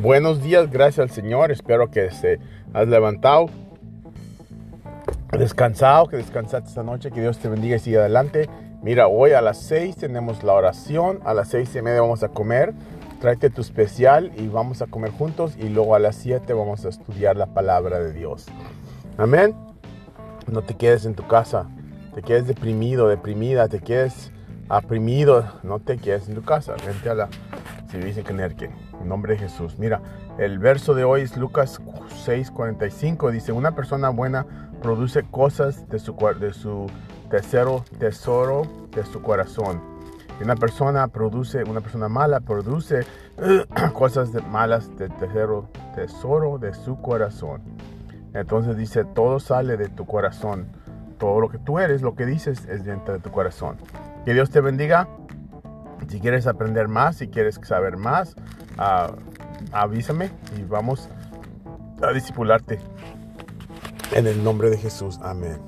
Buenos días, gracias al Señor. Espero que se has levantado, descansado, que descansaste esta noche. Que Dios te bendiga y siga adelante. Mira, hoy a las 6 tenemos la oración. A las seis y media vamos a comer. Tráete tu especial y vamos a comer juntos. Y luego a las 7 vamos a estudiar la palabra de Dios. Amén. No te quedes en tu casa. Te quedes deprimido, deprimida. Te quedes oprimido. No te quedes en tu casa. Vente a la dice que Nombre de Jesús. Mira, el verso de hoy es Lucas 6:45. Dice, una persona buena produce cosas de su, de su tesoro, tesoro de su corazón. Y una persona produce, una persona mala produce cosas de malas de tesoro, tesoro de su corazón. Entonces dice, todo sale de tu corazón. Todo lo que tú eres, lo que dices, es dentro de tu corazón. Que Dios te bendiga. Si quieres aprender más, si quieres saber más, uh, avísame y vamos a discipularte. En el nombre de Jesús. Amén.